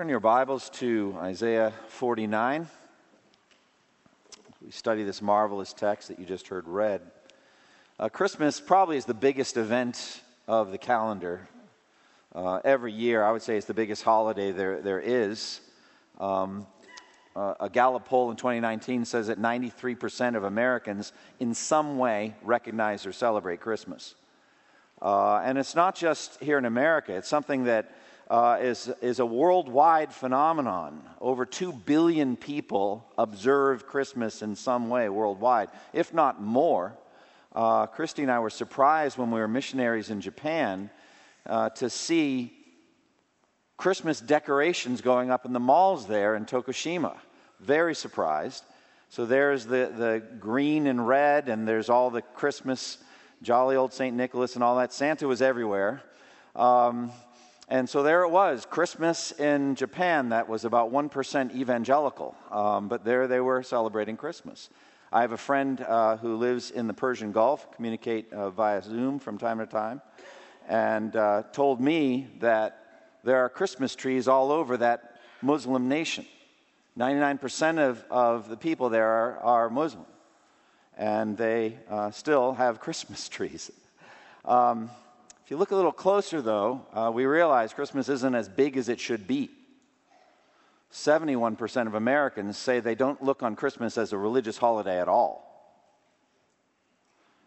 Turn your Bibles to Isaiah 49. We study this marvelous text that you just heard read. Uh, Christmas probably is the biggest event of the calendar. Uh, every year, I would say it's the biggest holiday there, there is. Um, uh, a Gallup poll in 2019 says that 93% of Americans, in some way, recognize or celebrate Christmas. Uh, and it's not just here in America, it's something that uh, is, is a worldwide phenomenon. Over 2 billion people observe Christmas in some way worldwide, if not more. Uh, Christy and I were surprised when we were missionaries in Japan uh, to see Christmas decorations going up in the malls there in Tokushima. Very surprised. So there's the, the green and red, and there's all the Christmas, jolly old St. Nicholas and all that. Santa was everywhere. Um, and so there it was, Christmas in Japan that was about 1% evangelical, um, but there they were celebrating Christmas. I have a friend uh, who lives in the Persian Gulf, communicate uh, via Zoom from time to time, and uh, told me that there are Christmas trees all over that Muslim nation. 99% of, of the people there are, are Muslim, and they uh, still have Christmas trees. Um, if you look a little closer, though, uh, we realize Christmas isn't as big as it should be. 71% of Americans say they don't look on Christmas as a religious holiday at all.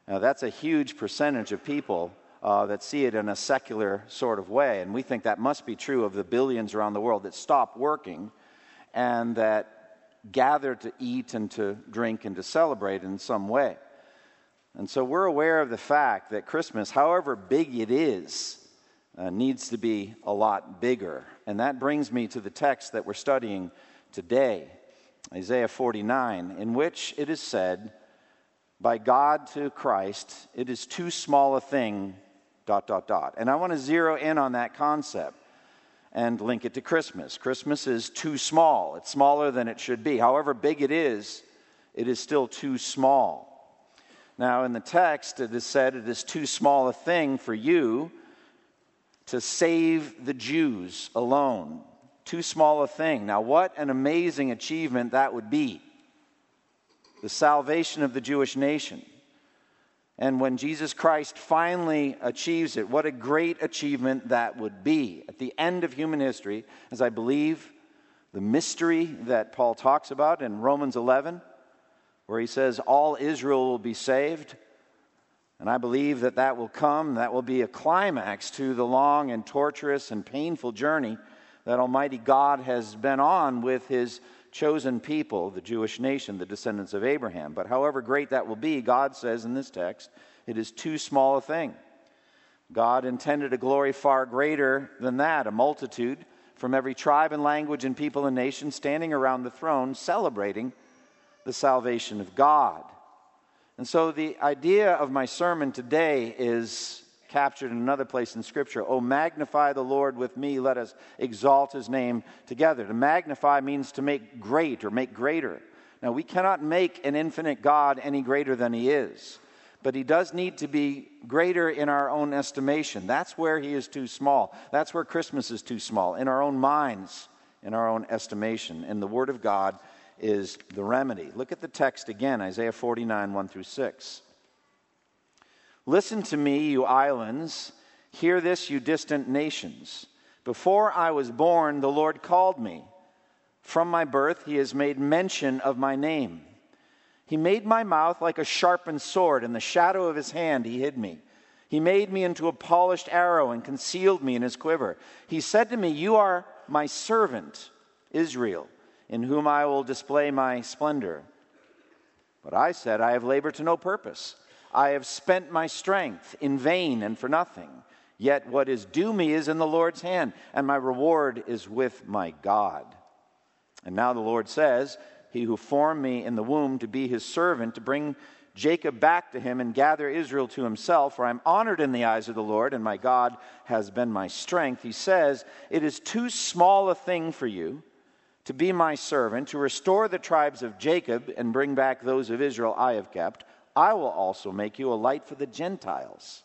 Now, that's a huge percentage of people uh, that see it in a secular sort of way. And we think that must be true of the billions around the world that stop working and that gather to eat and to drink and to celebrate in some way. And so we're aware of the fact that Christmas, however big it is, uh, needs to be a lot bigger. And that brings me to the text that we're studying today, Isaiah 49, in which it is said, By God to Christ, it is too small a thing, dot, dot, dot. And I want to zero in on that concept and link it to Christmas. Christmas is too small, it's smaller than it should be. However big it is, it is still too small. Now, in the text, it is said it is too small a thing for you to save the Jews alone. Too small a thing. Now, what an amazing achievement that would be the salvation of the Jewish nation. And when Jesus Christ finally achieves it, what a great achievement that would be. At the end of human history, as I believe the mystery that Paul talks about in Romans 11 where he says, All Israel will be saved. And I believe that that will come, that will be a climax to the long and torturous and painful journey that Almighty God has been on with his chosen people, the Jewish nation, the descendants of Abraham. But however great that will be, God says in this text, it is too small a thing. God intended a glory far greater than that, a multitude from every tribe and language and people and nation standing around the throne celebrating the salvation of God. And so the idea of my sermon today is captured in another place in Scripture. Oh, magnify the Lord with me. Let us exalt his name together. To magnify means to make great or make greater. Now, we cannot make an infinite God any greater than he is, but he does need to be greater in our own estimation. That's where he is too small. That's where Christmas is too small, in our own minds, in our own estimation. And the Word of God is the remedy. Look at the text again, Isaiah 49, 1 through 6. Listen to me, you islands. Hear this, you distant nations. Before I was born, the Lord called me. From my birth, he has made mention of my name. He made my mouth like a sharpened sword. In the shadow of his hand, he hid me. He made me into a polished arrow and concealed me in his quiver. He said to me, You are my servant, Israel in whom I will display my splendor. But I said, I have labored to no purpose. I have spent my strength in vain and for nothing. Yet what is due me is in the Lord's hand, and my reward is with my God. And now the Lord says, He who formed me in the womb to be his servant, to bring Jacob back to him and gather Israel to himself, for I'm honored in the eyes of the Lord, and my God has been my strength. He says, It is too small a thing for you to be my servant, to restore the tribes of Jacob and bring back those of Israel I have kept, I will also make you a light for the Gentiles,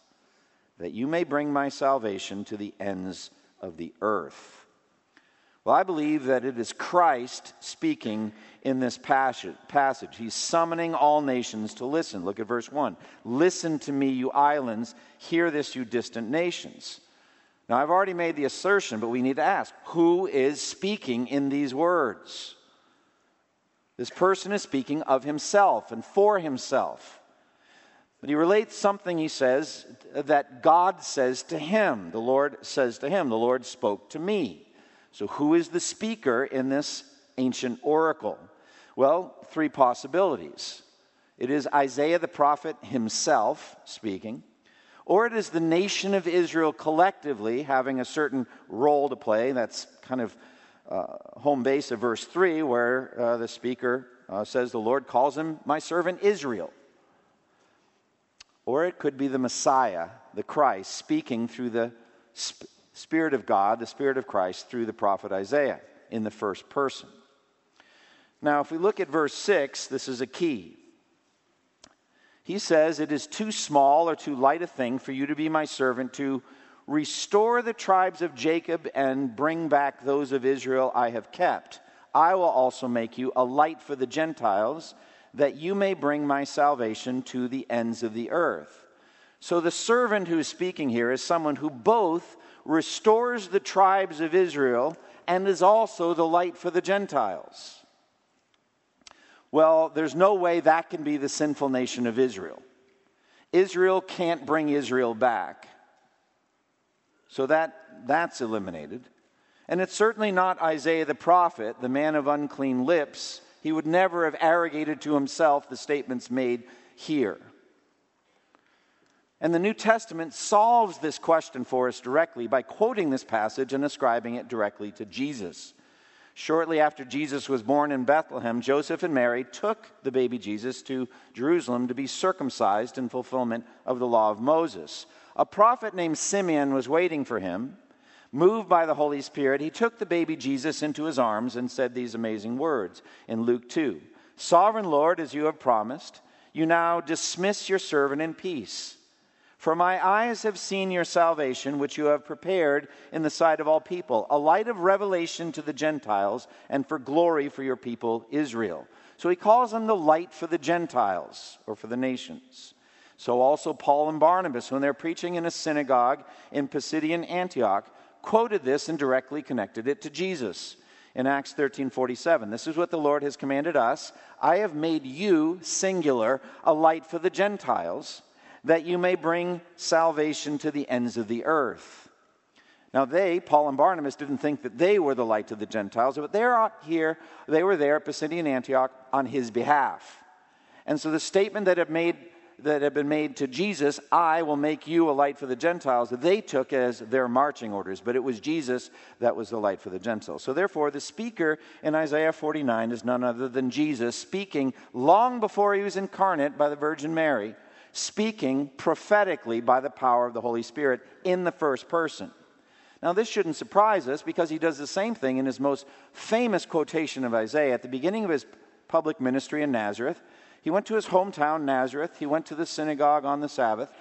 that you may bring my salvation to the ends of the earth. Well, I believe that it is Christ speaking in this passage. He's summoning all nations to listen. Look at verse 1. Listen to me, you islands. Hear this, you distant nations. Now, I've already made the assertion, but we need to ask who is speaking in these words? This person is speaking of himself and for himself. But he relates something, he says, that God says to him. The Lord says to him, The Lord spoke to me. So, who is the speaker in this ancient oracle? Well, three possibilities. It is Isaiah the prophet himself speaking, or it is the nation of Israel collectively having a certain role to play. That's kind of uh, home base of verse 3, where uh, the speaker uh, says, The Lord calls him my servant Israel. Or it could be the Messiah, the Christ, speaking through the sp- Spirit of God, the Spirit of Christ, through the prophet Isaiah in the first person. Now, if we look at verse 6, this is a key. He says, It is too small or too light a thing for you to be my servant to restore the tribes of Jacob and bring back those of Israel I have kept. I will also make you a light for the Gentiles, that you may bring my salvation to the ends of the earth. So the servant who is speaking here is someone who both restores the tribes of Israel and is also the light for the Gentiles. Well, there's no way that can be the sinful nation of Israel. Israel can't bring Israel back. So that, that's eliminated. And it's certainly not Isaiah the prophet, the man of unclean lips. He would never have arrogated to himself the statements made here. And the New Testament solves this question for us directly by quoting this passage and ascribing it directly to Jesus. Shortly after Jesus was born in Bethlehem, Joseph and Mary took the baby Jesus to Jerusalem to be circumcised in fulfillment of the law of Moses. A prophet named Simeon was waiting for him. Moved by the Holy Spirit, he took the baby Jesus into his arms and said these amazing words in Luke 2 Sovereign Lord, as you have promised, you now dismiss your servant in peace. For my eyes have seen your salvation, which you have prepared in the sight of all people, a light of revelation to the Gentiles, and for glory for your people Israel. So he calls them the light for the Gentiles, or for the nations. So also Paul and Barnabas, when they're preaching in a synagogue in Pisidian Antioch, quoted this and directly connected it to Jesus. In Acts 13:47, this is what the Lord has commanded us, I have made you singular a light for the Gentiles that you may bring salvation to the ends of the earth. Now, they, Paul and Barnabas, didn't think that they were the light to the Gentiles, but they're here, they were there at Pisidian Antioch on his behalf. And so the statement that had, made, that had been made to Jesus, I will make you a light for the Gentiles, they took as their marching orders, but it was Jesus that was the light for the Gentiles. So therefore, the speaker in Isaiah 49 is none other than Jesus, speaking long before he was incarnate by the Virgin Mary speaking prophetically by the power of the Holy Spirit in the first person. Now, this shouldn't surprise us because he does the same thing in his most famous quotation of Isaiah at the beginning of his public ministry in Nazareth. He went to his hometown, Nazareth. He went to the synagogue on the Sabbath,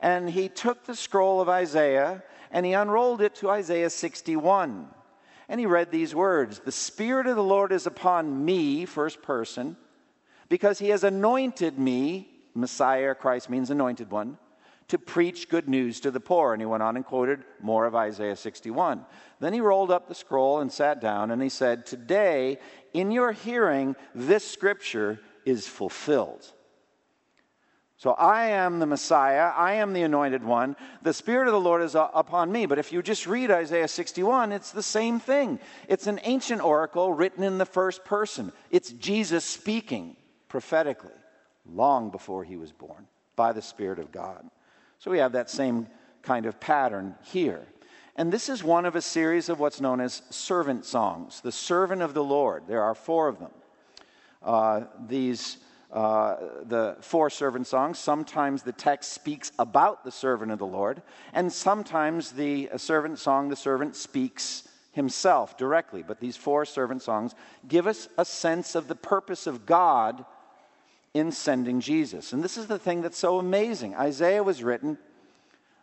and he took the scroll of Isaiah and he unrolled it to Isaiah 61. And he read these words The Spirit of the Lord is upon me, first person, because he has anointed me Messiah, Christ means anointed one, to preach good news to the poor. And he went on and quoted more of Isaiah 61. Then he rolled up the scroll and sat down and he said, Today, in your hearing, this scripture is fulfilled. So I am the Messiah. I am the anointed one. The Spirit of the Lord is upon me. But if you just read Isaiah 61, it's the same thing. It's an ancient oracle written in the first person. It's Jesus speaking prophetically long before he was born by the Spirit of God. So we have that same kind of pattern here. And this is one of a series of what's known as servant songs, the servant of the Lord. There are four of them. Uh, these, uh, the four servant songs, sometimes the text speaks about the servant of the Lord, and sometimes the servant song, the servant speaks himself directly. But these four servant songs give us a sense of the purpose of God in sending Jesus. And this is the thing that's so amazing. Isaiah was written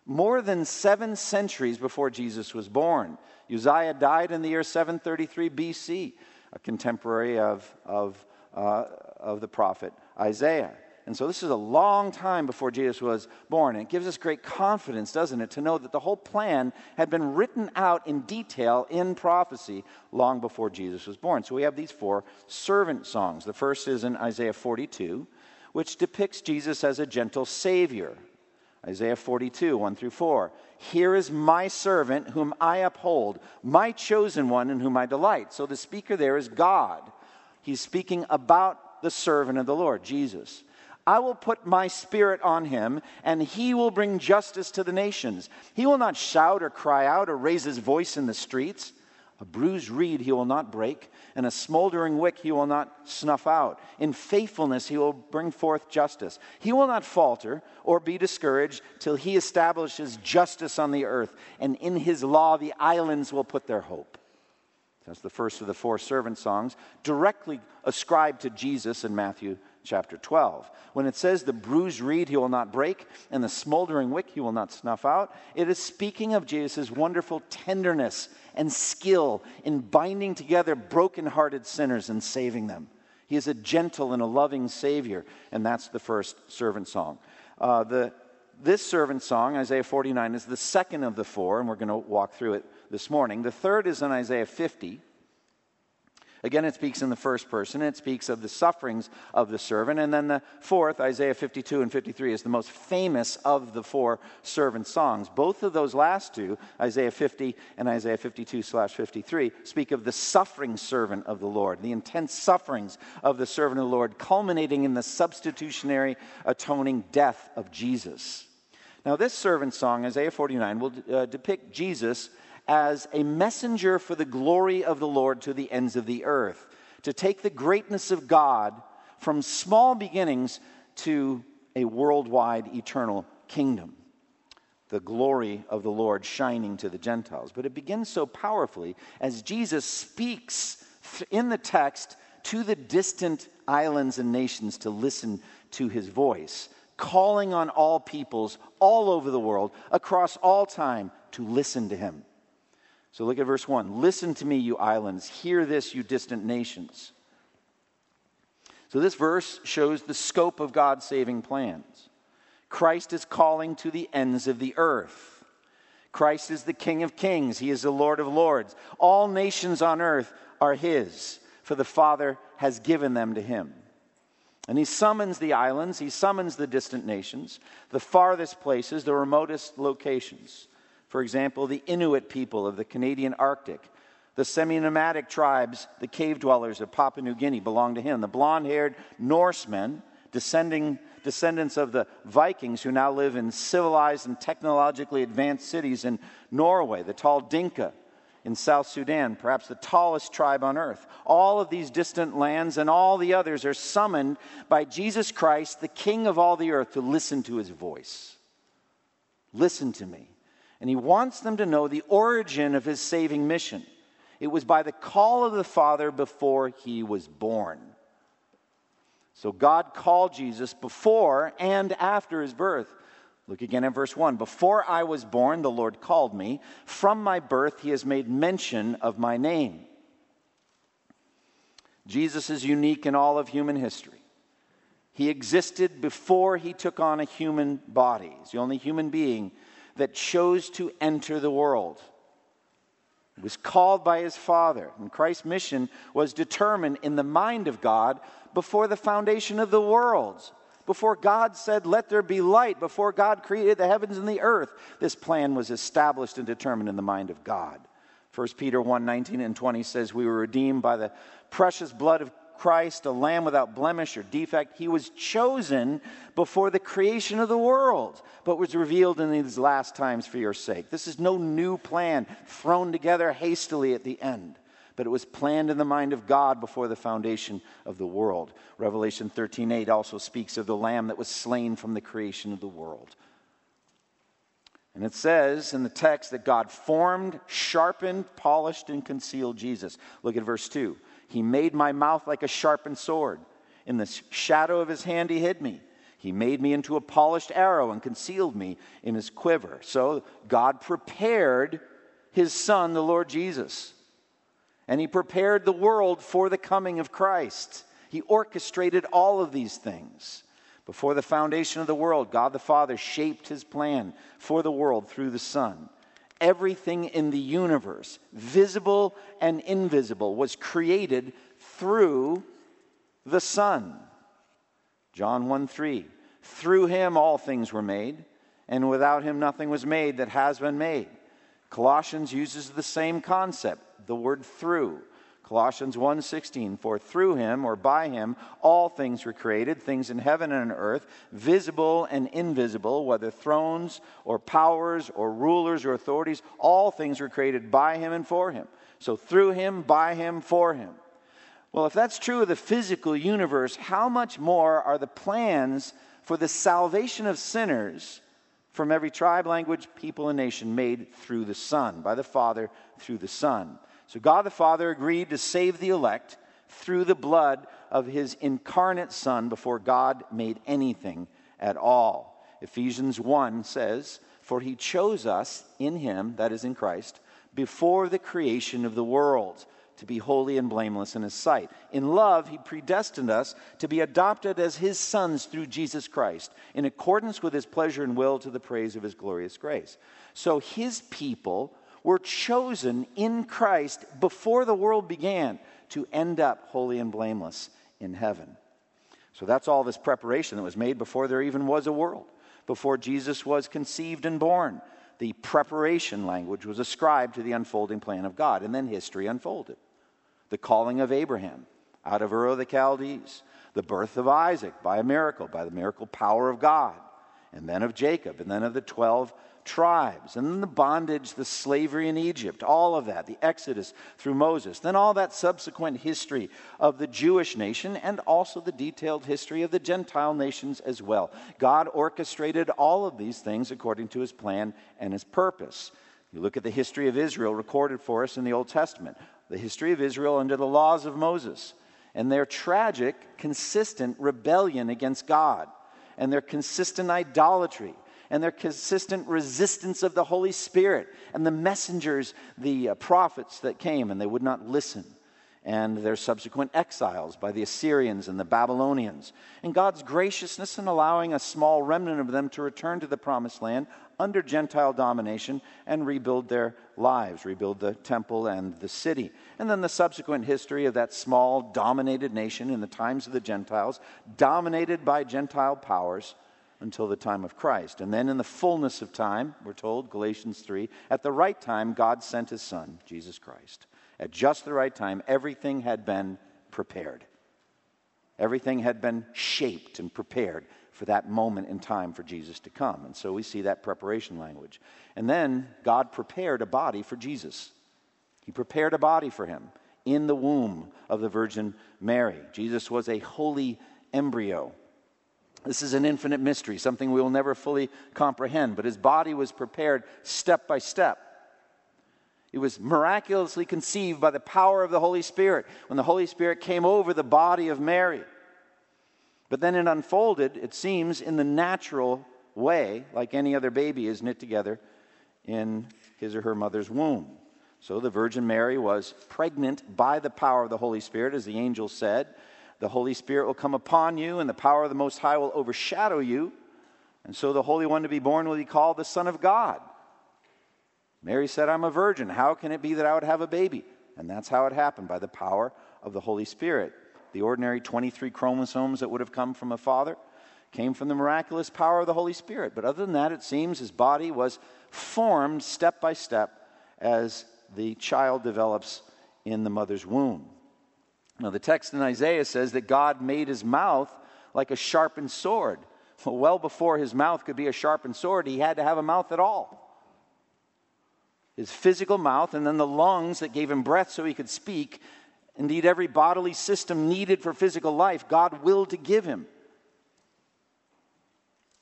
more than seven centuries before Jesus was born. Uzziah died in the year 733 BC, a contemporary of, of, uh, of the prophet Isaiah. And so this is a long time before Jesus was born. And it gives us great confidence, doesn't it, to know that the whole plan had been written out in detail in prophecy long before Jesus was born. So we have these four servant songs. The first is in Isaiah 42, which depicts Jesus as a gentle Savior. Isaiah 42, 1 through 4. Here is my servant whom I uphold, my chosen one in whom I delight. So the speaker there is God. He's speaking about the servant of the Lord, Jesus. I will put my spirit on him, and he will bring justice to the nations. He will not shout or cry out or raise his voice in the streets. A bruised reed he will not break, and a smoldering wick he will not snuff out. In faithfulness he will bring forth justice. He will not falter or be discouraged till he establishes justice on the earth, and in his law the islands will put their hope. That's the first of the four servant songs, directly ascribed to Jesus in Matthew chapter 12. When it says, the bruised reed he will not break, and the smoldering wick he will not snuff out, it is speaking of Jesus' wonderful tenderness and skill in binding together broken-hearted sinners and saving them. He is a gentle and a loving Savior, and that's the first servant song. Uh, the, this servant song, Isaiah 49, is the second of the four, and we're going to walk through it this morning. The third is in Isaiah 50. Again, it speaks in the first person. It speaks of the sufferings of the servant. And then the fourth, Isaiah 52 and 53, is the most famous of the four servant songs. Both of those last two, Isaiah 50 and Isaiah 52 slash 53, speak of the suffering servant of the Lord, the intense sufferings of the servant of the Lord, culminating in the substitutionary atoning death of Jesus. Now, this servant song, Isaiah 49, will uh, depict Jesus as a messenger for the glory of the Lord to the ends of the earth, to take the greatness of God from small beginnings to a worldwide eternal kingdom. The glory of the Lord shining to the Gentiles. But it begins so powerfully as Jesus speaks in the text to the distant islands and nations to listen to his voice, calling on all peoples all over the world, across all time, to listen to him. So look at verse 1. Listen to me, you islands. Hear this, you distant nations. So this verse shows the scope of God's saving plans. Christ is calling to the ends of the earth. Christ is the King of kings, He is the Lord of lords. All nations on earth are His, for the Father has given them to Him. And He summons the islands, He summons the distant nations, the farthest places, the remotest locations. For example, the Inuit people of the Canadian Arctic, the semi nomadic tribes, the cave dwellers of Papua New Guinea belong to him. The blonde haired Norsemen, descending, descendants of the Vikings who now live in civilized and technologically advanced cities in Norway, the tall Dinka in South Sudan, perhaps the tallest tribe on earth. All of these distant lands and all the others are summoned by Jesus Christ, the King of all the earth, to listen to his voice. Listen to me. And he wants them to know the origin of his saving mission. It was by the call of the Father before he was born. So God called Jesus before and after his birth. Look again at verse 1. Before I was born, the Lord called me. From my birth, he has made mention of my name. Jesus is unique in all of human history. He existed before he took on a human body. He's the only human being that chose to enter the world. He was called by his Father, and Christ's mission was determined in the mind of God before the foundation of the world. Before God said, Let there be light, before God created the heavens and the earth, this plan was established and determined in the mind of God. 1 Peter 1 19 and 20 says, We were redeemed by the precious blood of Christ, a lamb without blemish or defect. He was chosen before the creation of the world, but was revealed in these last times for your sake. This is no new plan thrown together hastily at the end, but it was planned in the mind of God before the foundation of the world. Revelation 13:8 also speaks of the lamb that was slain from the creation of the world. And it says in the text that God formed, sharpened, polished, and concealed Jesus. Look at verse 2. He made my mouth like a sharpened sword. In the shadow of his hand, he hid me. He made me into a polished arrow and concealed me in his quiver. So God prepared his son, the Lord Jesus. And he prepared the world for the coming of Christ. He orchestrated all of these things. Before the foundation of the world, God the Father shaped his plan for the world through the Son. Everything in the universe, visible and invisible, was created through the Son. John 1 3. Through him all things were made, and without him nothing was made that has been made. Colossians uses the same concept, the word through. Colossians 1:16 For through him or by him all things were created things in heaven and on earth visible and invisible whether thrones or powers or rulers or authorities all things were created by him and for him. So through him by him for him. Well if that's true of the physical universe how much more are the plans for the salvation of sinners from every tribe language people and nation made through the son by the father through the son so God the Father agreed to save the elect through the blood of his incarnate Son before God made anything at all. Ephesians 1 says, For he chose us in him, that is in Christ, before the creation of the world to be holy and blameless in his sight. In love, he predestined us to be adopted as his sons through Jesus Christ, in accordance with his pleasure and will to the praise of his glorious grace. So his people were chosen in Christ before the world began to end up holy and blameless in heaven. So that's all this preparation that was made before there even was a world, before Jesus was conceived and born. The preparation language was ascribed to the unfolding plan of God, and then history unfolded. The calling of Abraham out of Ur of the Chaldees, the birth of Isaac by a miracle, by the miracle power of God, and then of Jacob, and then of the 12 tribes, and then the bondage, the slavery in Egypt, all of that, the Exodus through Moses, then all that subsequent history of the Jewish nation, and also the detailed history of the Gentile nations as well. God orchestrated all of these things according to his plan and his purpose. You look at the history of Israel recorded for us in the Old Testament, the history of Israel under the laws of Moses, and their tragic, consistent rebellion against God, and their consistent idolatry and their consistent resistance of the Holy Spirit and the messengers, the uh, prophets that came, and they would not listen. And their subsequent exiles by the Assyrians and the Babylonians. And God's graciousness in allowing a small remnant of them to return to the promised land under Gentile domination and rebuild their lives, rebuild the temple and the city. And then the subsequent history of that small, dominated nation in the times of the Gentiles, dominated by Gentile powers until the time of Christ. And then in the fullness of time, we're told, Galatians 3, at the right time, God sent his son, Jesus Christ. At just the right time, everything had been prepared. Everything had been shaped and prepared for that moment in time for Jesus to come. And so we see that preparation language. And then God prepared a body for Jesus. He prepared a body for him in the womb of the Virgin Mary. Jesus was a holy embryo. This is an infinite mystery, something we will never fully comprehend, but his body was prepared step by step. It was miraculously conceived by the power of the Holy Spirit when the Holy Spirit came over the body of Mary. But then it unfolded, it seems, in the natural way, like any other baby is knit together in his or her mother's womb. So the Virgin Mary was pregnant by the power of the Holy Spirit, as the angel said. The Holy Spirit will come upon you, and the power of the Most High will overshadow you. And so the Holy One to be born will be called the Son of God. Mary said, I'm a virgin. How can it be that I would have a baby? And that's how it happened by the power of the Holy Spirit. The ordinary 23 chromosomes that would have come from a father came from the miraculous power of the Holy Spirit. But other than that, it seems his body was formed step by step as the child develops in the mother's womb. Now, the text in Isaiah says that God made his mouth like a sharpened sword. Well, well before his mouth could be a sharpened sword, he had to have a mouth at all. His physical mouth, and then the lungs that gave him breath so he could speak. Indeed, every bodily system needed for physical life, God willed to give him.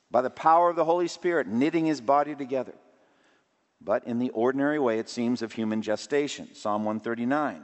By the power of the Holy Spirit, knitting his body together. But in the ordinary way, it seems, of human gestation. Psalm 139.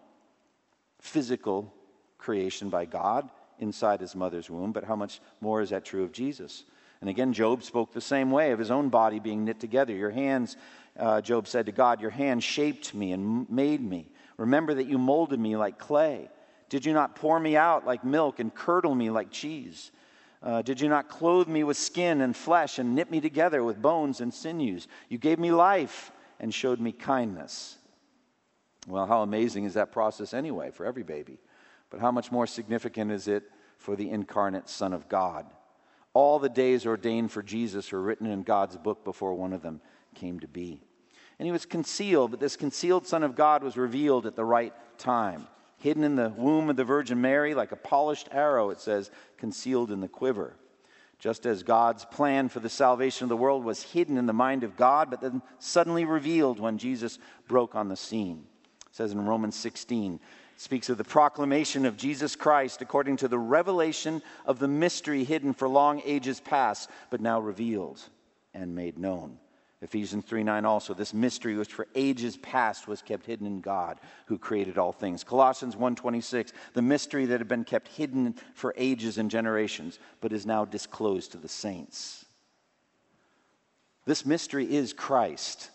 physical creation by God inside his mother's womb, but how much more is that true of Jesus? And again, Job spoke the same way of his own body being knit together. Your hands, uh, Job said to God, Your hand shaped me and made me. Remember that you molded me like clay. Did you not pour me out like milk and curdle me like cheese? Uh, did you not clothe me with skin and flesh and knit me together with bones and sinews? You gave me life and showed me kindness. Well, how amazing is that process anyway for every baby? But how much more significant is it for the incarnate Son of God? All the days ordained for Jesus were written in God's book before one of them came to be. And he was concealed, but this concealed Son of God was revealed at the right time. Hidden in the womb of the Virgin Mary, like a polished arrow, it says, concealed in the quiver. Just as God's plan for the salvation of the world was hidden in the mind of God, but then suddenly revealed when Jesus broke on the scene. It says in Romans 16, speaks of the proclamation of Jesus Christ according to the revelation of the mystery hidden for long ages past, but now revealed and made known. Ephesians 3 9 also, this mystery which for ages past was kept hidden in God who created all things. Colossians 1.26, the mystery that had been kept hidden for ages and generations, but is now disclosed to the saints. This mystery is Christ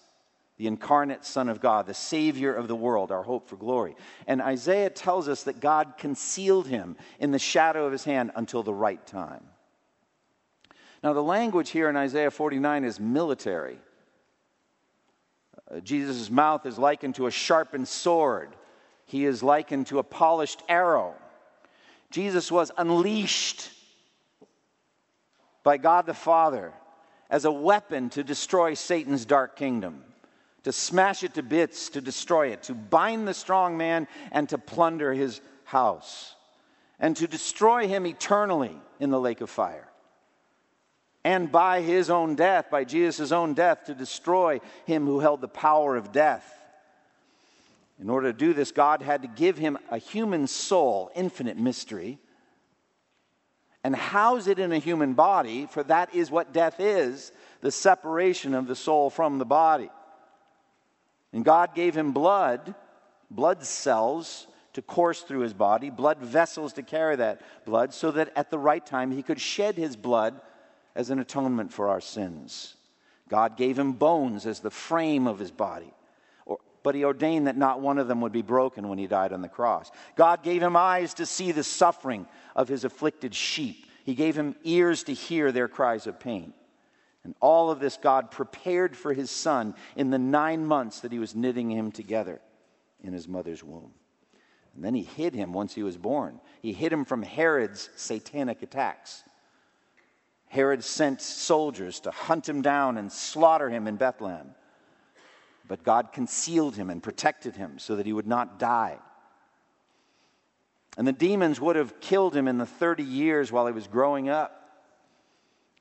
the incarnate Son of God, the Savior of the world, our hope for glory. And Isaiah tells us that God concealed him in the shadow of his hand until the right time. Now, the language here in Isaiah 49 is military. Uh, Jesus' mouth is likened to a sharpened sword, he is likened to a polished arrow. Jesus was unleashed by God the Father as a weapon to destroy Satan's dark kingdom to smash it to bits, to destroy it, to bind the strong man, and to plunder his house, and to destroy him eternally in the lake of fire. And by his own death, by Jesus' own death, to destroy him who held the power of death. In order to do this, God had to give him a human soul, infinite mystery, and house it in a human body, for that is what death is the separation of the soul from the body. And God gave him blood, blood cells to course through his body, blood vessels to carry that blood, so that at the right time he could shed his blood as an atonement for our sins. God gave him bones as the frame of his body, but he ordained that not one of them would be broken when he died on the cross. God gave him eyes to see the suffering of his afflicted sheep, he gave him ears to hear their cries of pain. And all of this God prepared for his son in the nine months that he was knitting him together in his mother's womb. And then he hid him once he was born. He hid him from Herod's satanic attacks. Herod sent soldiers to hunt him down and slaughter him in Bethlehem. But God concealed him and protected him so that he would not die. And the demons would have killed him in the 30 years while he was growing up.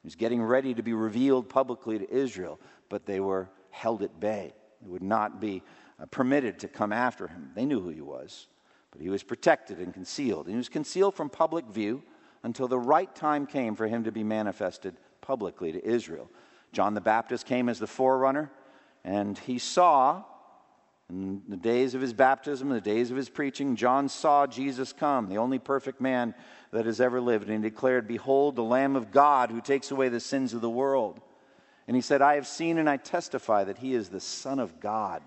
He was getting ready to be revealed publicly to Israel, but they were held at bay. They would not be uh, permitted to come after him. They knew who he was, but he was protected and concealed. And he was concealed from public view until the right time came for him to be manifested publicly to Israel. John the Baptist came as the forerunner, and he saw in the days of his baptism, the days of his preaching, John saw Jesus come, the only perfect man that has ever lived, and he declared, Behold, the Lamb of God who takes away the sins of the world. And he said, I have seen and I testify that he is the Son of God.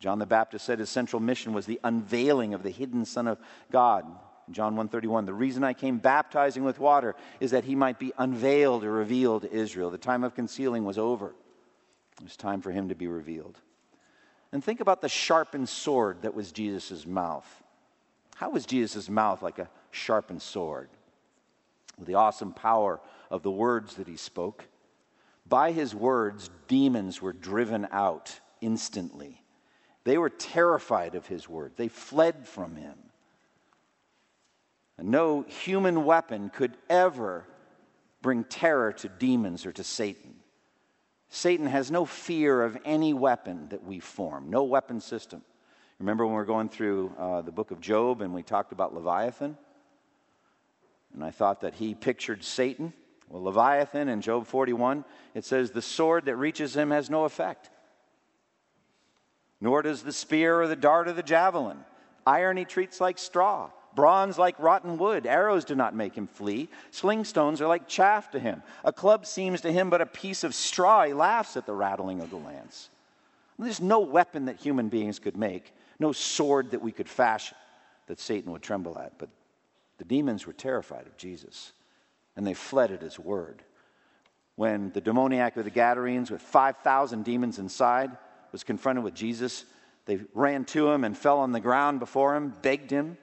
John the Baptist said his central mission was the unveiling of the hidden Son of God. John 131 The reason I came baptizing with water is that he might be unveiled or revealed to Israel. The time of concealing was over. It was time for him to be revealed. And think about the sharpened sword that was Jesus' mouth. How was Jesus' mouth like a sharpened sword? With the awesome power of the words that he spoke. By his words, demons were driven out instantly. They were terrified of his word, they fled from him. And No human weapon could ever bring terror to demons or to Satan. Satan has no fear of any weapon that we form, no weapon system. Remember when we were going through uh, the book of Job and we talked about Leviathan? And I thought that he pictured Satan. Well, Leviathan in Job 41, it says, The sword that reaches him has no effect, nor does the spear or the dart or the javelin. Iron he treats like straw, bronze like rotten wood. Arrows do not make him flee. Sling stones are like chaff to him. A club seems to him but a piece of straw. He laughs at the rattling of the lance. There's no weapon that human beings could make, no sword that we could fashion that Satan would tremble at. But the demons were terrified of Jesus, and they fled at his word. When the demoniac of the Gadarenes, with 5,000 demons inside, was confronted with Jesus, they ran to him and fell on the ground before him, begged him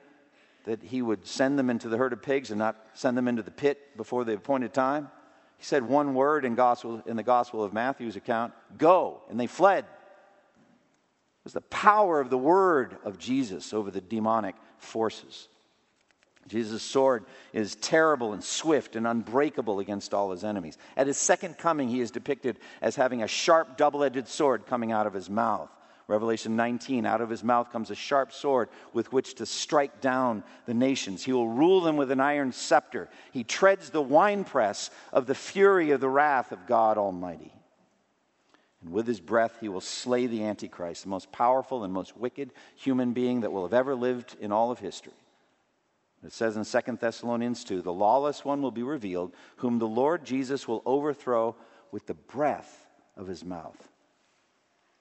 that he would send them into the herd of pigs and not send them into the pit before the appointed time. He said one word in, gospel, in the Gospel of Matthew's account go, and they fled. It was the power of the word of Jesus over the demonic forces. Jesus' sword is terrible and swift and unbreakable against all his enemies. At his second coming, he is depicted as having a sharp, double edged sword coming out of his mouth. Revelation 19, out of his mouth comes a sharp sword with which to strike down the nations. He will rule them with an iron scepter. He treads the winepress of the fury of the wrath of God Almighty. And with his breath, he will slay the Antichrist, the most powerful and most wicked human being that will have ever lived in all of history. It says in 2 Thessalonians 2 the lawless one will be revealed, whom the Lord Jesus will overthrow with the breath of his mouth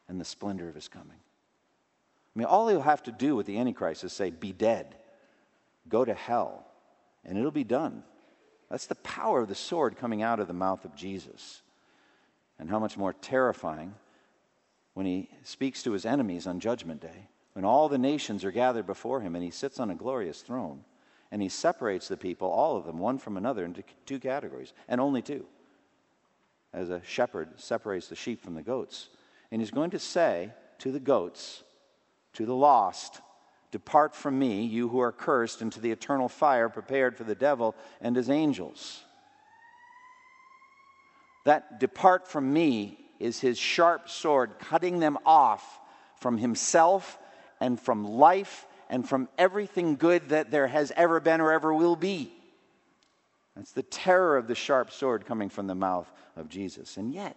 and the splendor of his coming. I mean, all he'll have to do with the Antichrist is say, Be dead, go to hell, and it'll be done. That's the power of the sword coming out of the mouth of Jesus. And how much more terrifying when he speaks to his enemies on Judgment Day, when all the nations are gathered before him and he sits on a glorious throne and he separates the people, all of them, one from another, into two categories, and only two, as a shepherd separates the sheep from the goats. And he's going to say to the goats, to the lost, Depart from me, you who are cursed, into the eternal fire prepared for the devil and his angels. That depart from me is his sharp sword cutting them off from himself and from life and from everything good that there has ever been or ever will be. That's the terror of the sharp sword coming from the mouth of Jesus. And yet,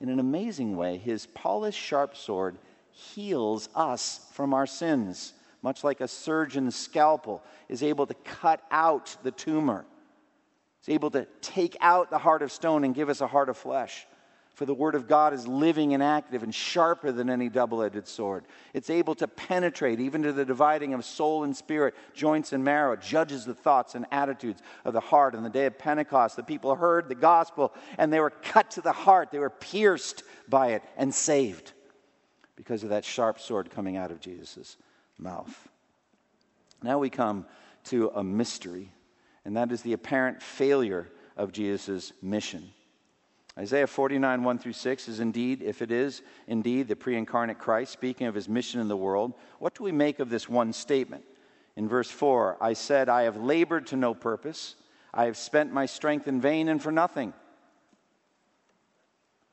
in an amazing way, his polished sharp sword heals us from our sins, much like a surgeon's scalpel is able to cut out the tumor. It's able to take out the heart of stone and give us a heart of flesh. For the Word of God is living and active and sharper than any double edged sword. It's able to penetrate even to the dividing of soul and spirit, joints and marrow. Judges the thoughts and attitudes of the heart. On the day of Pentecost, the people heard the gospel and they were cut to the heart. They were pierced by it and saved because of that sharp sword coming out of Jesus' mouth. Now we come to a mystery, and that is the apparent failure of Jesus' mission. Isaiah 49, 1 through 6 is indeed, if it is indeed the pre incarnate Christ speaking of his mission in the world, what do we make of this one statement? In verse 4, I said, I have labored to no purpose, I have spent my strength in vain and for nothing.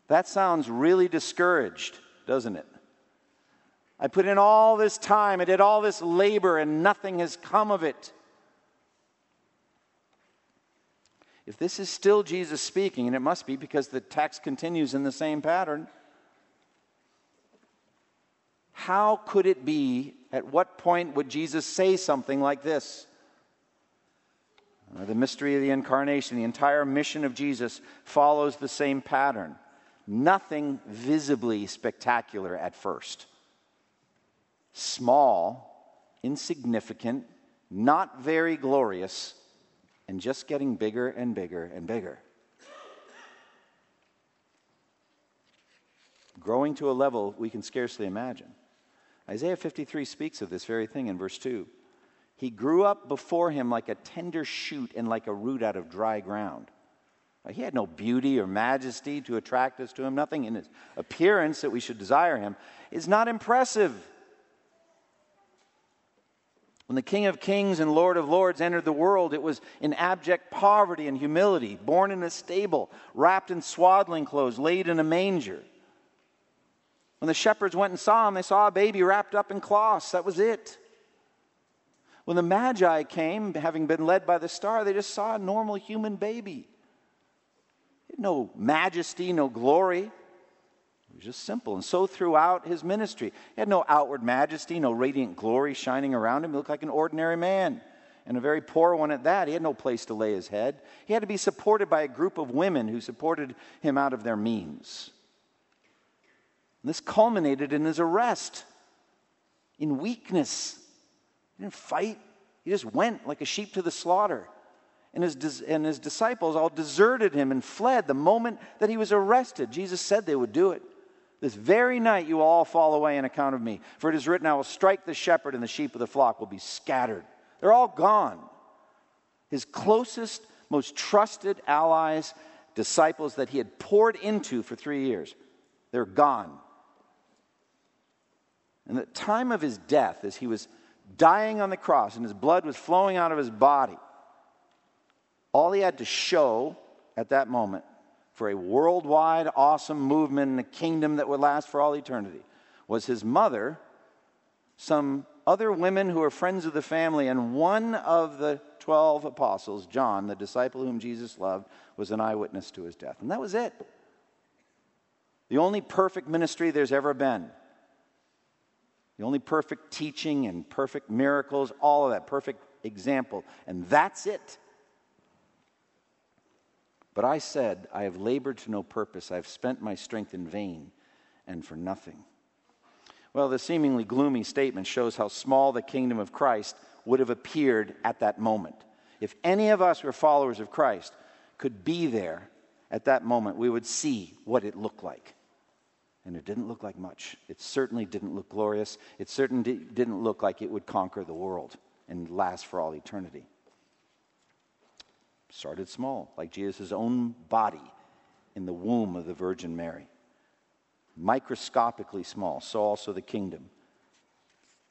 That sounds really discouraged, doesn't it? I put in all this time, I did all this labor, and nothing has come of it. If this is still Jesus speaking, and it must be because the text continues in the same pattern, how could it be? At what point would Jesus say something like this? Uh, the mystery of the incarnation, the entire mission of Jesus follows the same pattern. Nothing visibly spectacular at first. Small, insignificant, not very glorious, and just getting bigger and bigger and bigger. Growing to a level we can scarcely imagine. Isaiah 53 speaks of this very thing in verse 2. He grew up before him like a tender shoot and like a root out of dry ground. He had no beauty or majesty to attract us to him. Nothing in his appearance that we should desire him is not impressive. When the King of Kings and Lord of Lords entered the world, it was in abject poverty and humility, born in a stable, wrapped in swaddling clothes, laid in a manger. When the shepherds went and saw him, they saw a baby wrapped up in cloths. That was it. When the Magi came, having been led by the star, they just saw a normal human baby. No majesty, no glory. It was just simple. And so throughout his ministry, he had no outward majesty, no radiant glory shining around him. He looked like an ordinary man, and a very poor one at that. He had no place to lay his head. He had to be supported by a group of women who supported him out of their means. And this culminated in his arrest in weakness. He didn't fight, he just went like a sheep to the slaughter. And his, and his disciples all deserted him and fled the moment that he was arrested. Jesus said they would do it. This very night you will all fall away on account of me. For it is written, I will strike the shepherd, and the sheep of the flock will be scattered. They're all gone. His closest, most trusted allies, disciples that he had poured into for three years, they're gone. And the time of his death, as he was dying on the cross and his blood was flowing out of his body, all he had to show at that moment for a worldwide awesome movement in a kingdom that would last for all eternity was his mother, some other women who were friends of the family, and one of the 12 apostles, John, the disciple whom Jesus loved, was an eyewitness to his death. And that was it. The only perfect ministry there's ever been the only perfect teaching and perfect miracles, all of that, perfect example. And that's it. But I said, I have labored to no purpose. I have spent my strength in vain and for nothing. Well, the seemingly gloomy statement shows how small the kingdom of Christ would have appeared at that moment. If any of us were followers of Christ, could be there at that moment, we would see what it looked like. And it didn't look like much. It certainly didn't look glorious. It certainly didn't look like it would conquer the world and last for all eternity. Started small, like Jesus' own body in the womb of the Virgin Mary. Microscopically small, so also the kingdom,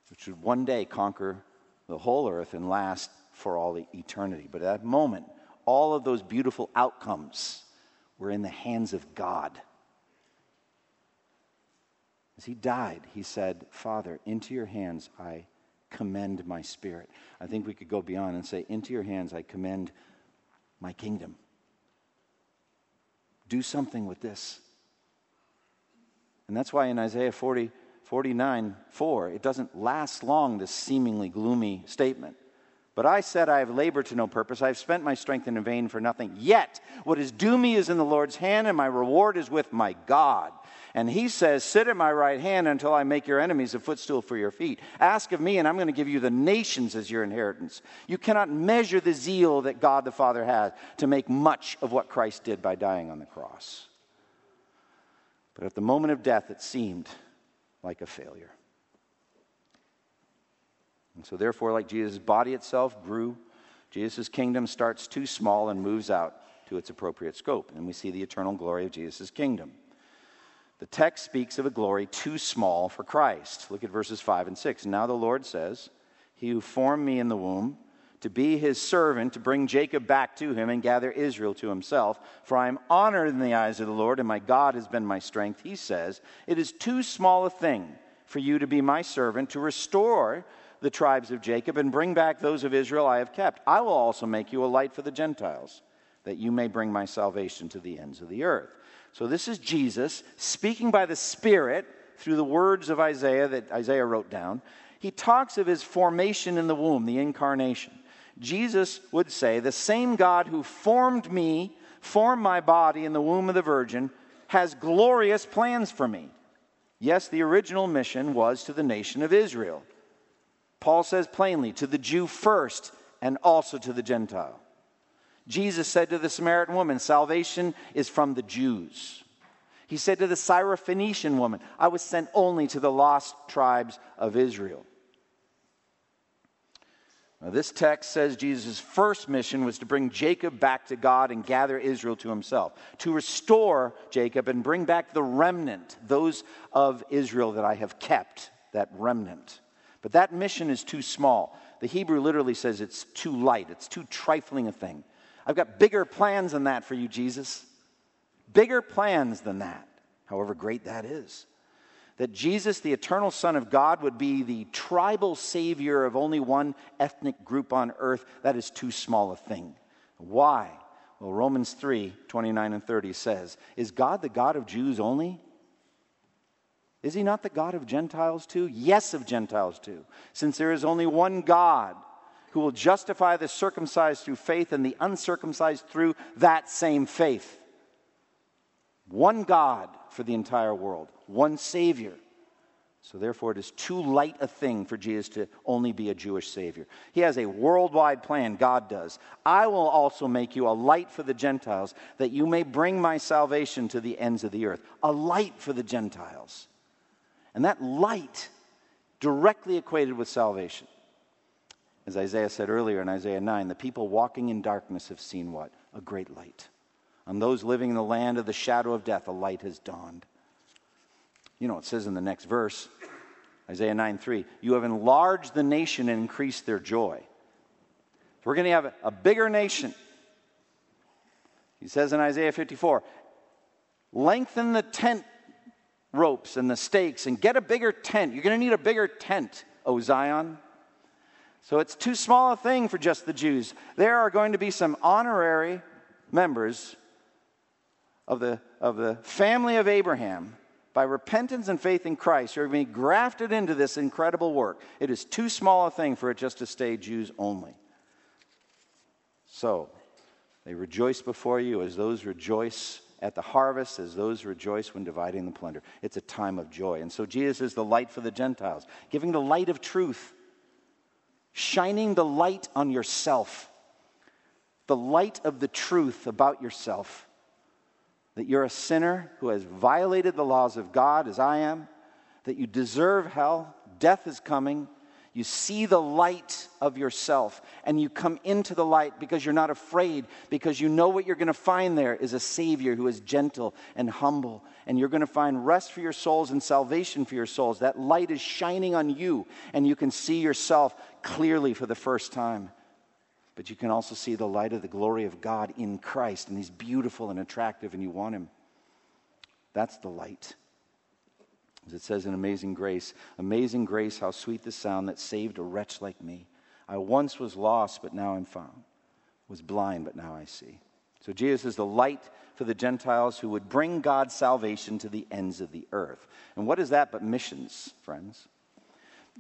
which would one day conquer the whole earth and last for all eternity. But at that moment, all of those beautiful outcomes were in the hands of God. As he died, he said, Father, into your hands I commend my spirit. I think we could go beyond and say, Into your hands I commend my kingdom. Do something with this. And that's why in Isaiah 40, 49 4, it doesn't last long, this seemingly gloomy statement. But I said, I have labored to no purpose. I have spent my strength in vain for nothing. Yet, what is due me is in the Lord's hand, and my reward is with my God. And he says, Sit at my right hand until I make your enemies a footstool for your feet. Ask of me, and I'm going to give you the nations as your inheritance. You cannot measure the zeal that God the Father has to make much of what Christ did by dying on the cross. But at the moment of death, it seemed like a failure. And so, therefore, like Jesus' body itself grew, Jesus' kingdom starts too small and moves out to its appropriate scope. And we see the eternal glory of Jesus' kingdom. The text speaks of a glory too small for Christ. Look at verses 5 and 6. Now the Lord says, He who formed me in the womb, to be his servant, to bring Jacob back to him and gather Israel to himself. For I am honored in the eyes of the Lord, and my God has been my strength. He says, It is too small a thing for you to be my servant, to restore the tribes of Jacob and bring back those of Israel I have kept. I will also make you a light for the Gentiles, that you may bring my salvation to the ends of the earth. So this is Jesus speaking by the Spirit through the words of Isaiah that Isaiah wrote down. He talks of his formation in the womb, the incarnation. Jesus would say, The same God who formed me, formed my body in the womb of the Virgin, has glorious plans for me. Yes, the original mission was to the nation of Israel. Paul says plainly, to the Jew first and also to the Gentile. Jesus said to the Samaritan woman, Salvation is from the Jews. He said to the Syrophoenician woman, I was sent only to the lost tribes of Israel. Now, this text says Jesus' first mission was to bring Jacob back to God and gather Israel to himself, to restore Jacob and bring back the remnant, those of Israel that I have kept, that remnant. But that mission is too small. The Hebrew literally says it's too light, it's too trifling a thing. I've got bigger plans than that for you, Jesus. Bigger plans than that, however great that is. That Jesus, the eternal Son of God, would be the tribal savior of only one ethnic group on earth, that is too small a thing. Why? Well, Romans 3 29 and 30 says, Is God the God of Jews only? Is he not the God of Gentiles too? Yes, of Gentiles too, since there is only one God who will justify the circumcised through faith and the uncircumcised through that same faith. One God for the entire world, one Savior. So, therefore, it is too light a thing for Jesus to only be a Jewish Savior. He has a worldwide plan, God does. I will also make you a light for the Gentiles, that you may bring my salvation to the ends of the earth. A light for the Gentiles. And that light directly equated with salvation. As Isaiah said earlier in Isaiah 9, the people walking in darkness have seen what? A great light. On those living in the land of the shadow of death, a light has dawned. You know, it says in the next verse, Isaiah 9 3, you have enlarged the nation and increased their joy. So we're going to have a bigger nation. He says in Isaiah 54, lengthen the tent ropes and the stakes and get a bigger tent. You're going to need a bigger tent, O Zion. So it's too small a thing for just the Jews. There are going to be some honorary members of the, of the family of Abraham by repentance and faith in Christ who are being grafted into this incredible work. It is too small a thing for it just to stay Jews only. So, they rejoice before you as those rejoice at the harvest as those rejoice when dividing the plunder. It's a time of joy. And so Jesus is the light for the Gentiles, giving the light of truth, shining the light on yourself, the light of the truth about yourself. That you're a sinner who has violated the laws of God as I am, that you deserve hell, death is coming, you see the light of yourself and you come into the light because you're not afraid, because you know what you're going to find there is a Savior who is gentle and humble. And you're going to find rest for your souls and salvation for your souls. That light is shining on you, and you can see yourself clearly for the first time. But you can also see the light of the glory of God in Christ, and He's beautiful and attractive, and you want Him. That's the light. As it says in Amazing Grace, Amazing Grace, how sweet the sound that saved a wretch like me. I once was lost, but now I'm found, was blind, but now I see. So Jesus is the light for the Gentiles who would bring God's salvation to the ends of the earth. And what is that but missions, friends?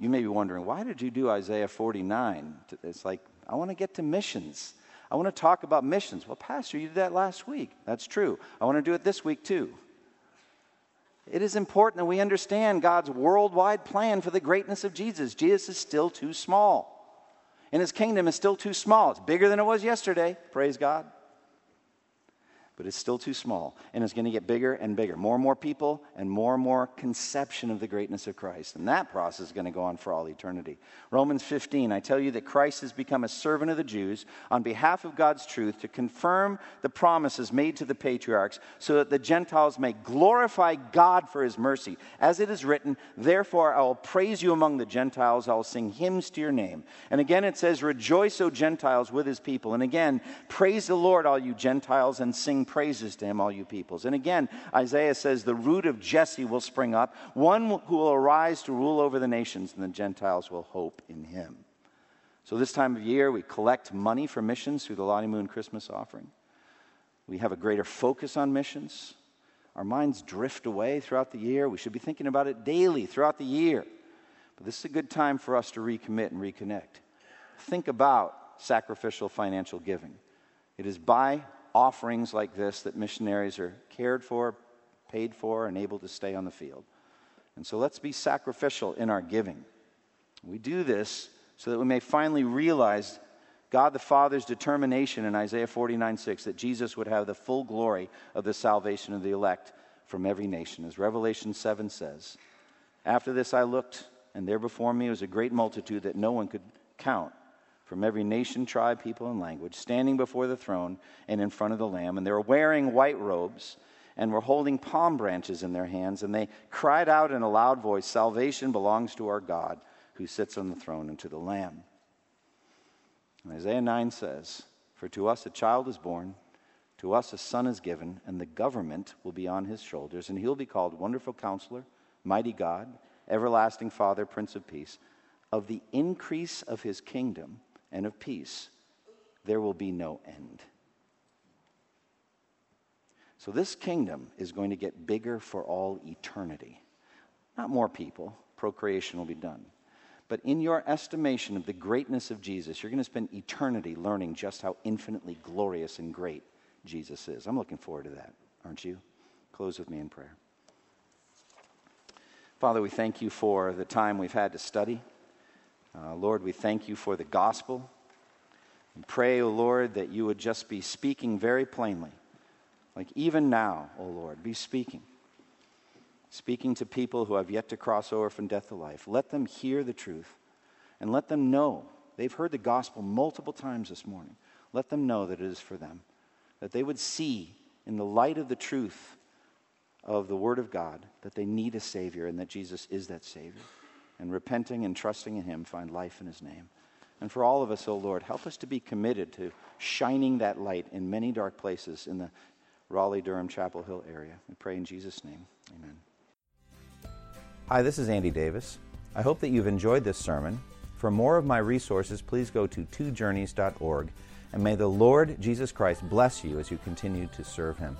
You may be wondering, why did you do Isaiah 49? It's like, I want to get to missions. I want to talk about missions. Well, Pastor, you did that last week. That's true. I want to do it this week too. It is important that we understand God's worldwide plan for the greatness of Jesus. Jesus is still too small, and his kingdom is still too small. It's bigger than it was yesterday, praise God but it's still too small. And it's going to get bigger and bigger. More and more people and more and more conception of the greatness of Christ. And that process is going to go on for all eternity. Romans 15, I tell you that Christ has become a servant of the Jews on behalf of God's truth to confirm the promises made to the patriarchs so that the Gentiles may glorify God for his mercy. As it is written, therefore I will praise you among the Gentiles, I will sing hymns to your name. And again it says, Rejoice, O Gentiles, with his people. And again, praise the Lord, all you Gentiles, and sing praises to him, all you peoples. And again, Isaiah says, The root of Jesse will spring up, one who will arise to rule over the nations, and the Gentiles will hope in him. So, this time of year, we collect money for missions through the Lottie Moon Christmas offering. We have a greater focus on missions. Our minds drift away throughout the year. We should be thinking about it daily throughout the year. But this is a good time for us to recommit and reconnect. Think about sacrificial financial giving. It is by offerings like this that missionaries are cared for, paid for, and able to stay on the field. And so let's be sacrificial in our giving. We do this so that we may finally realize God the Father's determination in Isaiah 49 6 that Jesus would have the full glory of the salvation of the elect from every nation. As Revelation 7 says, After this I looked, and there before me was a great multitude that no one could count from every nation, tribe, people, and language, standing before the throne and in front of the Lamb. And they were wearing white robes and were holding palm branches in their hands. And they cried out in a loud voice Salvation belongs to our God who sits on the throne and to the Lamb. Isaiah 9 says, For to us a child is born, to us a son is given, and the government will be on his shoulders, and he'll be called Wonderful Counselor, Mighty God, Everlasting Father, Prince of Peace. Of the increase of his kingdom and of peace, there will be no end. So, this kingdom is going to get bigger for all eternity. Not more people, procreation will be done. But in your estimation of the greatness of Jesus, you're going to spend eternity learning just how infinitely glorious and great Jesus is. I'm looking forward to that, aren't you? Close with me in prayer. Father, we thank you for the time we've had to study. Uh, Lord, we thank you for the gospel. And pray, O oh Lord, that you would just be speaking very plainly. Like even now, O oh Lord, be speaking. Speaking to people who have yet to cross over from death to life. Let them hear the truth and let them know. They've heard the gospel multiple times this morning. Let them know that it is for them. That they would see in the light of the truth of the Word of God that they need a Savior and that Jesus is that Savior. And repenting and trusting in Him, find life in His name. And for all of us, O oh Lord, help us to be committed to shining that light in many dark places in the Raleigh, Durham, Chapel Hill area. We pray in Jesus' name. Amen. Hi, this is Andy Davis. I hope that you've enjoyed this sermon. For more of my resources, please go to twojourneys.org. And may the Lord Jesus Christ bless you as you continue to serve him.